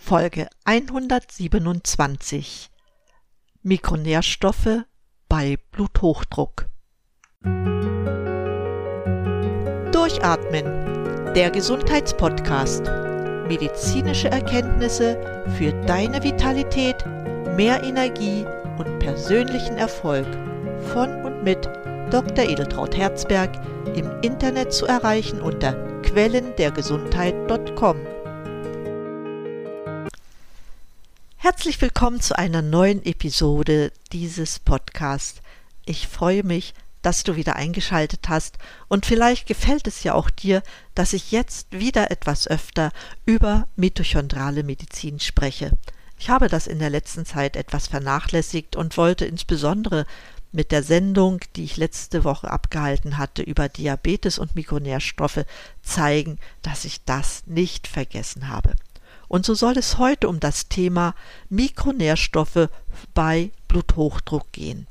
Folge 127 Mikronährstoffe bei Bluthochdruck. Durchatmen, der Gesundheitspodcast. Medizinische Erkenntnisse für deine Vitalität, mehr Energie und persönlichen Erfolg von und mit Dr. Edeltraut Herzberg im Internet zu erreichen unter quellendergesundheit.com. Herzlich willkommen zu einer neuen Episode dieses Podcasts. Ich freue mich, dass du wieder eingeschaltet hast und vielleicht gefällt es ja auch dir, dass ich jetzt wieder etwas öfter über mitochondrale Medizin spreche. Ich habe das in der letzten Zeit etwas vernachlässigt und wollte insbesondere mit der Sendung, die ich letzte Woche abgehalten hatte über Diabetes und Mikronährstoffe, zeigen, dass ich das nicht vergessen habe. Und so soll es heute um das Thema Mikronährstoffe bei Bluthochdruck gehen.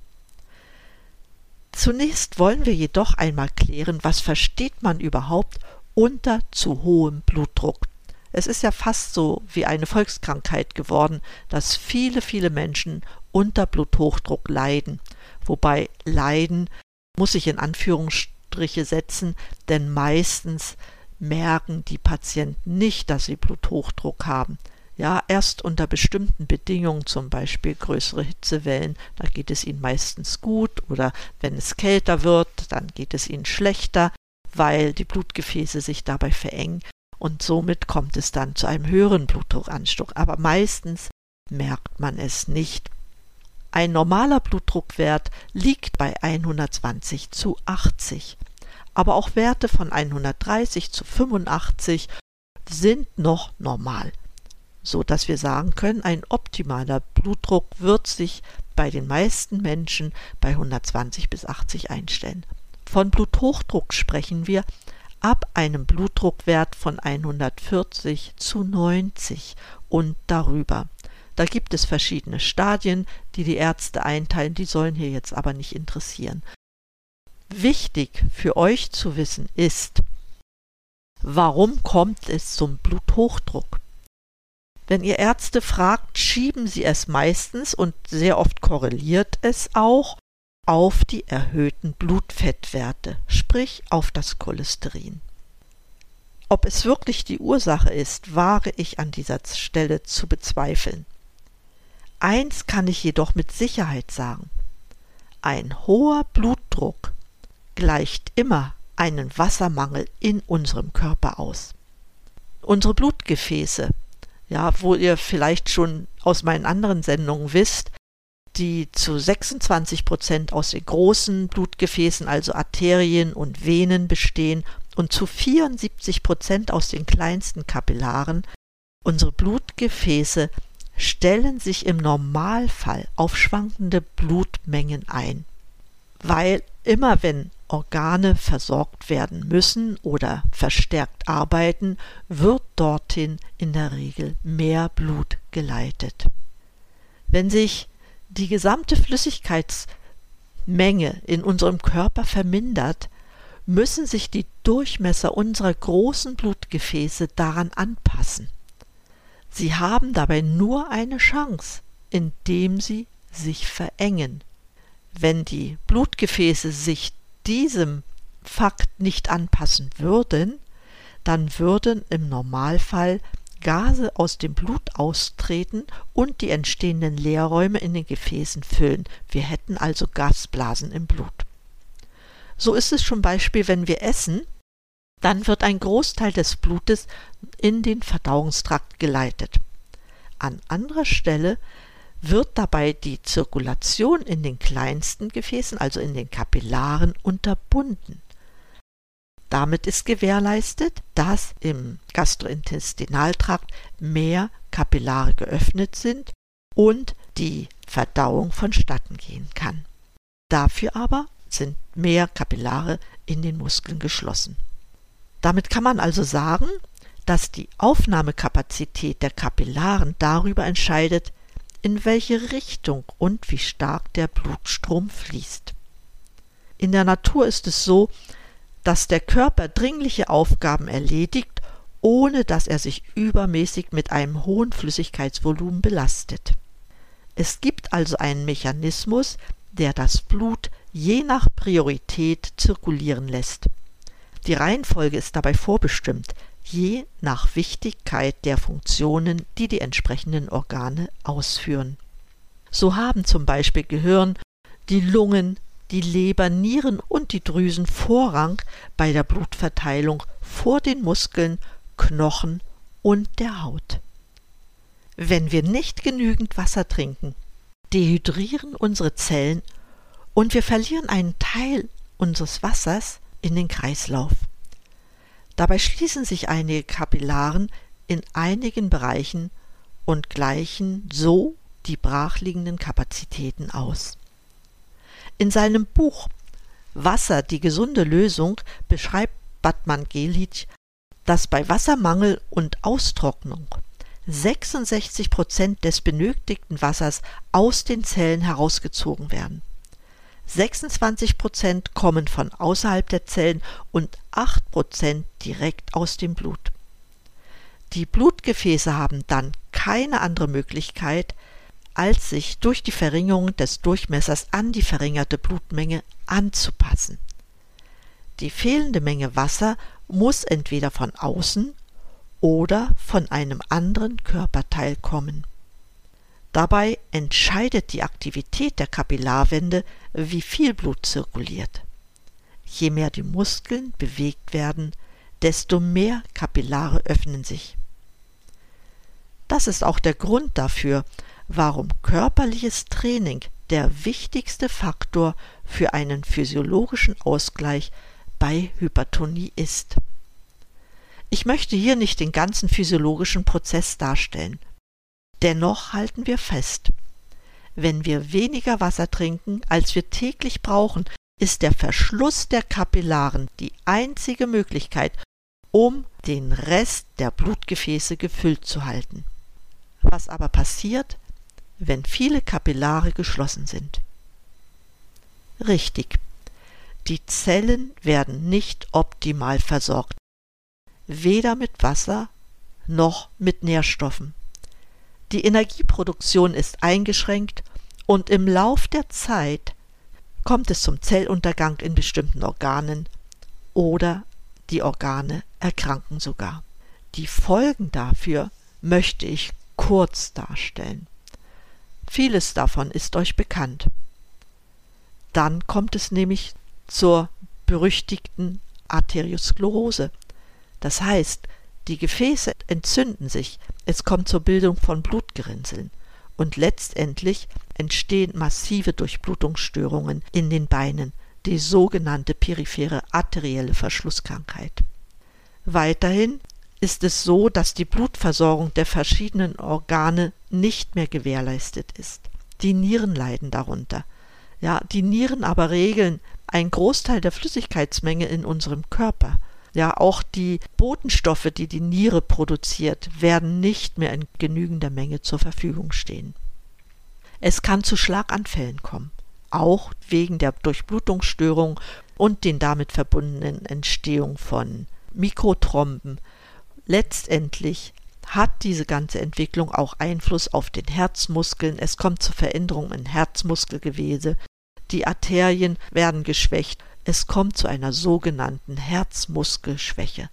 Zunächst wollen wir jedoch einmal klären, was versteht man überhaupt unter zu hohem Blutdruck. Es ist ja fast so wie eine Volkskrankheit geworden, dass viele, viele Menschen unter Bluthochdruck leiden. Wobei leiden muss ich in Anführungsstriche setzen, denn meistens merken die Patienten nicht, dass sie Bluthochdruck haben. Ja, erst unter bestimmten Bedingungen, zum Beispiel größere Hitzewellen, da geht es ihnen meistens gut oder wenn es kälter wird, dann geht es ihnen schlechter, weil die Blutgefäße sich dabei verengen und somit kommt es dann zu einem höheren Blutdruckanstieg. Aber meistens merkt man es nicht. Ein normaler Blutdruckwert liegt bei 120 zu 80 aber auch Werte von 130 zu 85 sind noch normal, so dass wir sagen können, ein optimaler Blutdruck wird sich bei den meisten Menschen bei 120 bis 80 einstellen. Von Bluthochdruck sprechen wir ab einem Blutdruckwert von 140 zu 90 und darüber. Da gibt es verschiedene Stadien, die die Ärzte einteilen, die sollen hier jetzt aber nicht interessieren. Wichtig für euch zu wissen ist, warum kommt es zum Bluthochdruck? Wenn ihr Ärzte fragt, schieben sie es meistens und sehr oft korreliert es auch auf die erhöhten Blutfettwerte, sprich auf das Cholesterin. Ob es wirklich die Ursache ist, wage ich an dieser Stelle zu bezweifeln. Eins kann ich jedoch mit Sicherheit sagen. Ein hoher Blutdruck gleicht immer einen Wassermangel in unserem Körper aus. Unsere Blutgefäße, ja, wo ihr vielleicht schon aus meinen anderen Sendungen wisst, die zu 26 Prozent aus den großen Blutgefäßen, also Arterien und Venen bestehen und zu 74 Prozent aus den kleinsten Kapillaren, unsere Blutgefäße stellen sich im Normalfall auf schwankende Blutmengen ein, weil immer wenn Organe versorgt werden müssen oder verstärkt arbeiten, wird dorthin in der Regel mehr Blut geleitet. Wenn sich die gesamte Flüssigkeitsmenge in unserem Körper vermindert, müssen sich die Durchmesser unserer großen Blutgefäße daran anpassen. Sie haben dabei nur eine Chance, indem sie sich verengen. Wenn die Blutgefäße sich diesem Fakt nicht anpassen würden, dann würden im Normalfall Gase aus dem Blut austreten und die entstehenden Leerräume in den Gefäßen füllen. Wir hätten also Gasblasen im Blut. So ist es zum Beispiel, wenn wir essen, dann wird ein Großteil des Blutes in den Verdauungstrakt geleitet. An anderer Stelle wird dabei die Zirkulation in den kleinsten Gefäßen, also in den Kapillaren, unterbunden. Damit ist gewährleistet, dass im Gastrointestinaltrakt mehr Kapillare geöffnet sind und die Verdauung vonstatten gehen kann. Dafür aber sind mehr Kapillare in den Muskeln geschlossen. Damit kann man also sagen, dass die Aufnahmekapazität der Kapillaren darüber entscheidet, in welche Richtung und wie stark der Blutstrom fließt. In der Natur ist es so, dass der Körper dringliche Aufgaben erledigt ohne dass er sich übermäßig mit einem hohen Flüssigkeitsvolumen belastet. Es gibt also einen Mechanismus, der das Blut je nach Priorität zirkulieren lässt. Die Reihenfolge ist dabei vorbestimmt, je nach Wichtigkeit der Funktionen, die die entsprechenden Organe ausführen. So haben zum Beispiel Gehirn, die Lungen, die Leber, Nieren und die Drüsen Vorrang bei der Blutverteilung vor den Muskeln, Knochen und der Haut. Wenn wir nicht genügend Wasser trinken, dehydrieren unsere Zellen und wir verlieren einen Teil unseres Wassers in den Kreislauf. Dabei schließen sich einige Kapillaren in einigen Bereichen und gleichen so die brachliegenden Kapazitäten aus. In seinem Buch Wasser, die gesunde Lösung beschreibt Batman Gelic, dass bei Wassermangel und Austrocknung 66 Prozent des benötigten Wassers aus den Zellen herausgezogen werden. 26 Prozent kommen von außerhalb der Zellen und 8 Prozent direkt aus dem Blut. Die Blutgefäße haben dann keine andere Möglichkeit, als sich durch die Verringerung des Durchmessers an die verringerte Blutmenge anzupassen. Die fehlende Menge Wasser muss entweder von außen oder von einem anderen Körperteil kommen. Dabei entscheidet die Aktivität der Kapillarwände, wie viel Blut zirkuliert. Je mehr die Muskeln bewegt werden, desto mehr Kapillare öffnen sich. Das ist auch der Grund dafür, warum körperliches Training der wichtigste Faktor für einen physiologischen Ausgleich bei Hypertonie ist. Ich möchte hier nicht den ganzen physiologischen Prozess darstellen. Dennoch halten wir fest, wenn wir weniger Wasser trinken, als wir täglich brauchen, ist der Verschluss der Kapillaren die einzige Möglichkeit, um den Rest der Blutgefäße gefüllt zu halten. Was aber passiert, wenn viele Kapillare geschlossen sind. Richtig, die Zellen werden nicht optimal versorgt, weder mit Wasser noch mit Nährstoffen. Die Energieproduktion ist eingeschränkt und im Lauf der Zeit kommt es zum Zelluntergang in bestimmten Organen oder die Organe erkranken sogar. Die Folgen dafür möchte ich kurz darstellen. Vieles davon ist euch bekannt. Dann kommt es nämlich zur berüchtigten Arteriosklerose. Das heißt, die Gefäße entzünden sich, es kommt zur Bildung von Blutgerinnseln und letztendlich entstehen massive Durchblutungsstörungen in den Beinen, die sogenannte periphere arterielle Verschlusskrankheit. Weiterhin ist es so, dass die Blutversorgung der verschiedenen Organe nicht mehr gewährleistet ist. Die Nieren leiden darunter. Ja, die Nieren aber regeln einen Großteil der Flüssigkeitsmenge in unserem Körper. Ja, auch die Botenstoffe, die die Niere produziert, werden nicht mehr in genügender Menge zur Verfügung stehen. Es kann zu Schlaganfällen kommen, auch wegen der Durchblutungsstörung und den damit verbundenen Entstehung von Mikrothromben, letztendlich hat diese ganze Entwicklung auch Einfluss auf den Herzmuskeln. Es kommt zu Veränderungen im Herzmuskelgewebe. Die Arterien werden geschwächt. Es kommt zu einer sogenannten Herzmuskelschwäche.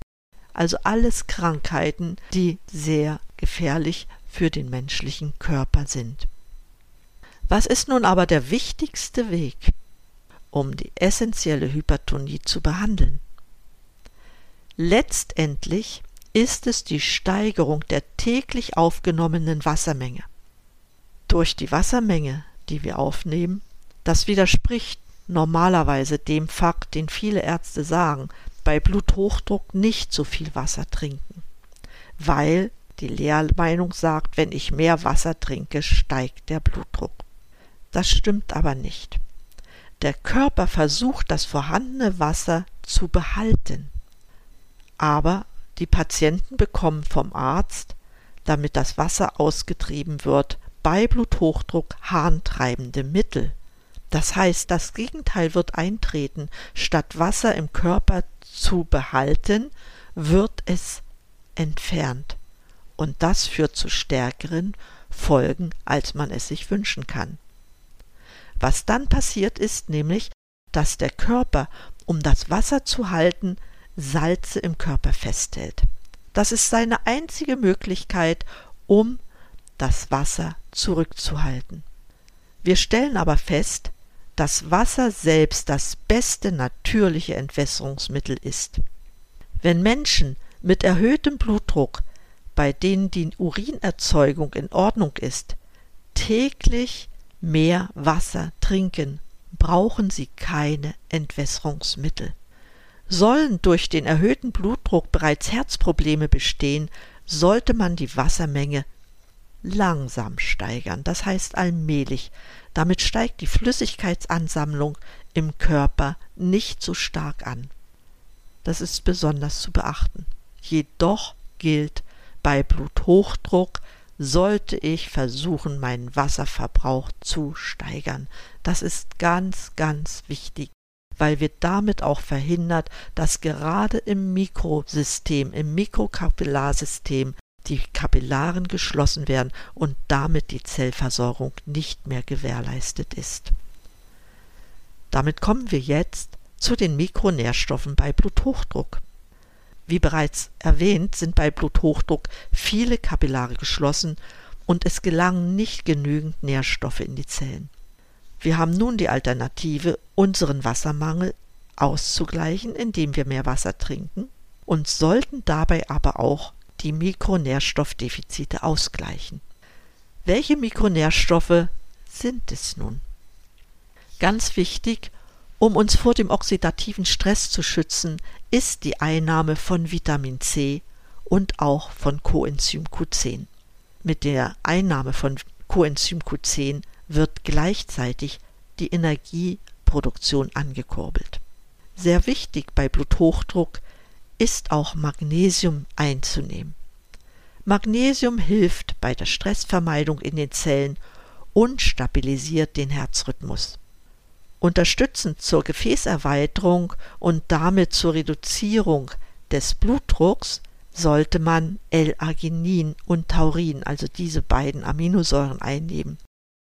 Also alles Krankheiten, die sehr gefährlich für den menschlichen Körper sind. Was ist nun aber der wichtigste Weg, um die essentielle Hypertonie zu behandeln? Letztendlich ist es die Steigerung der täglich aufgenommenen Wassermenge. Durch die Wassermenge, die wir aufnehmen, das widerspricht normalerweise dem Fakt, den viele Ärzte sagen, bei Bluthochdruck nicht so viel Wasser trinken, weil die Lehrmeinung sagt, wenn ich mehr Wasser trinke, steigt der Blutdruck. Das stimmt aber nicht. Der Körper versucht, das vorhandene Wasser zu behalten. Aber die Patienten bekommen vom Arzt, damit das Wasser ausgetrieben wird, bei Bluthochdruck harntreibende Mittel. Das heißt, das Gegenteil wird eintreten. Statt Wasser im Körper zu behalten, wird es entfernt. Und das führt zu stärkeren Folgen, als man es sich wünschen kann. Was dann passiert ist nämlich, dass der Körper, um das Wasser zu halten, Salze im Körper festhält. Das ist seine einzige Möglichkeit, um das Wasser zurückzuhalten. Wir stellen aber fest, dass Wasser selbst das beste natürliche Entwässerungsmittel ist. Wenn Menschen mit erhöhtem Blutdruck, bei denen die Urinerzeugung in Ordnung ist, täglich mehr Wasser trinken, brauchen sie keine Entwässerungsmittel. Sollen durch den erhöhten Blutdruck bereits Herzprobleme bestehen, sollte man die Wassermenge langsam steigern, das heißt allmählich. Damit steigt die Flüssigkeitsansammlung im Körper nicht so stark an. Das ist besonders zu beachten. Jedoch gilt, bei Bluthochdruck sollte ich versuchen, meinen Wasserverbrauch zu steigern. Das ist ganz, ganz wichtig, weil wir damit auch verhindert, dass gerade im Mikrosystem, im Mikrokapillarsystem die Kapillaren geschlossen werden und damit die Zellversorgung nicht mehr gewährleistet ist. Damit kommen wir jetzt zu den Mikronährstoffen bei Bluthochdruck. Wie bereits erwähnt, sind bei Bluthochdruck viele Kapillare geschlossen und es gelangen nicht genügend Nährstoffe in die Zellen. Wir haben nun die Alternative, unseren Wassermangel auszugleichen, indem wir mehr Wasser trinken und sollten dabei aber auch die Mikronährstoffdefizite ausgleichen. Welche Mikronährstoffe sind es nun? Ganz wichtig, um uns vor dem oxidativen Stress zu schützen, ist die Einnahme von Vitamin C und auch von Coenzym Q10. Mit der Einnahme von Coenzym Q10 wird gleichzeitig die Energieproduktion angekurbelt. Sehr wichtig bei Bluthochdruck ist auch Magnesium einzunehmen. Magnesium hilft bei der Stressvermeidung in den Zellen und stabilisiert den Herzrhythmus. Unterstützend zur Gefäßerweiterung und damit zur Reduzierung des Blutdrucks sollte man L-Arginin und Taurin, also diese beiden Aminosäuren, einnehmen.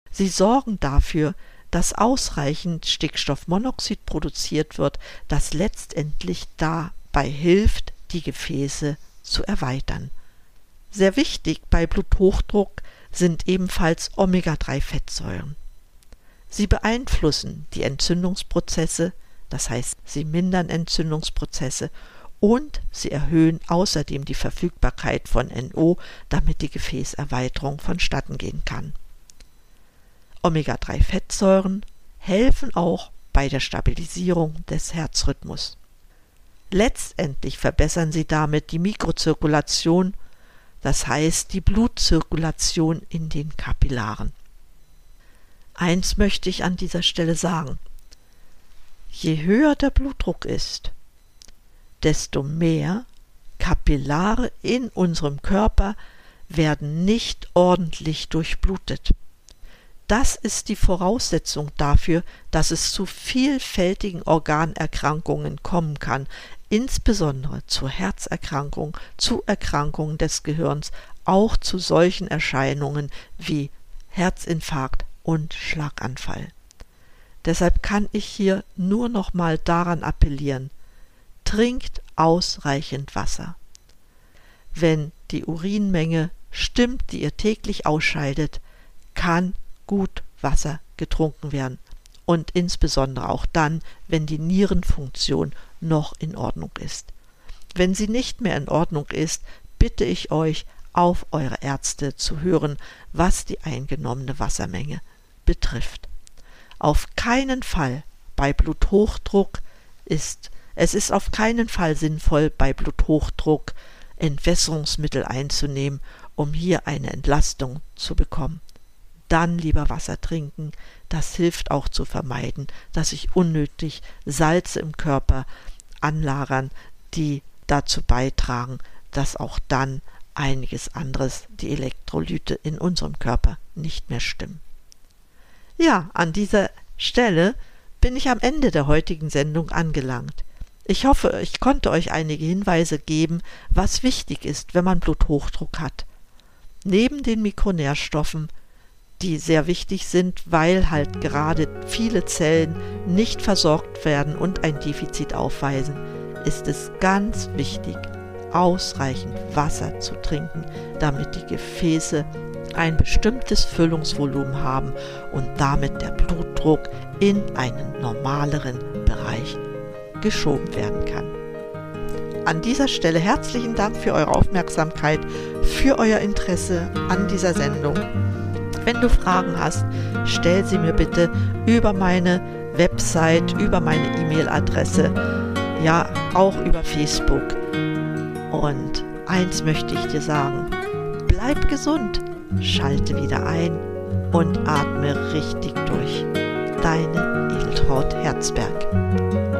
Sie sorgen dafür, dass ausreichend Stickstoffmonoxid produziert wird, das letztendlich da dabei hilft, die Gefäße zu erweitern. Sehr wichtig bei Bluthochdruck sind ebenfalls Omega-3-Fettsäuren. Sie beeinflussen die Entzündungsprozesse, das heißt, sie mindern Entzündungsprozesse und sie erhöhen außerdem die Verfügbarkeit von NO, damit die Gefäßerweiterung vonstatten gehen kann. Omega-3-Fettsäuren helfen auch bei der Stabilisierung des Herzrhythmus. Letztendlich verbessern sie damit die Mikrozirkulation, das heißt die Blutzirkulation in den Kapillaren. Eins möchte ich an dieser Stelle sagen. Je höher der Blutdruck ist, desto mehr Kapillare in unserem Körper werden nicht ordentlich durchblutet. Das ist die Voraussetzung dafür, dass es zu vielfältigen Organerkrankungen kommen kann, insbesondere zu Herzerkrankungen, zu Erkrankungen des Gehirns, auch zu solchen Erscheinungen wie Herzinfarkt und Schlaganfall. Deshalb kann ich hier nur noch mal daran appellieren, trinkt ausreichend Wasser. Wenn die Urinmenge stimmt, die ihr täglich ausscheidet, kann gut Wasser getrunken werden und insbesondere auch dann, wenn die Nierenfunktion noch in Ordnung ist. Wenn sie nicht mehr in Ordnung ist, bitte ich euch, auf eure Ärzte zu hören, was die eingenommene Wassermenge betrifft. Auf keinen Fall bei Bluthochdruck ist es ist auf keinen Fall sinnvoll, bei Bluthochdruck Entwässerungsmittel einzunehmen, um hier eine Entlastung zu bekommen dann lieber Wasser trinken. Das hilft auch zu vermeiden, dass sich unnötig Salze im Körper anlagern, die dazu beitragen, dass auch dann einiges anderes, die Elektrolyte in unserem Körper nicht mehr stimmen. Ja, an dieser Stelle bin ich am Ende der heutigen Sendung angelangt. Ich hoffe, ich konnte euch einige Hinweise geben, was wichtig ist, wenn man Bluthochdruck hat. Neben den Mikronährstoffen, die sehr wichtig sind, weil halt gerade viele Zellen nicht versorgt werden und ein Defizit aufweisen, ist es ganz wichtig, ausreichend Wasser zu trinken, damit die Gefäße ein bestimmtes Füllungsvolumen haben und damit der Blutdruck in einen normaleren Bereich geschoben werden kann. An dieser Stelle herzlichen Dank für eure Aufmerksamkeit, für euer Interesse an dieser Sendung. Wenn du Fragen hast, stell sie mir bitte über meine Website, über meine E-Mail-Adresse, ja auch über Facebook. Und eins möchte ich dir sagen, bleib gesund, schalte wieder ein und atme richtig durch. Deine Edeltraut Herzberg.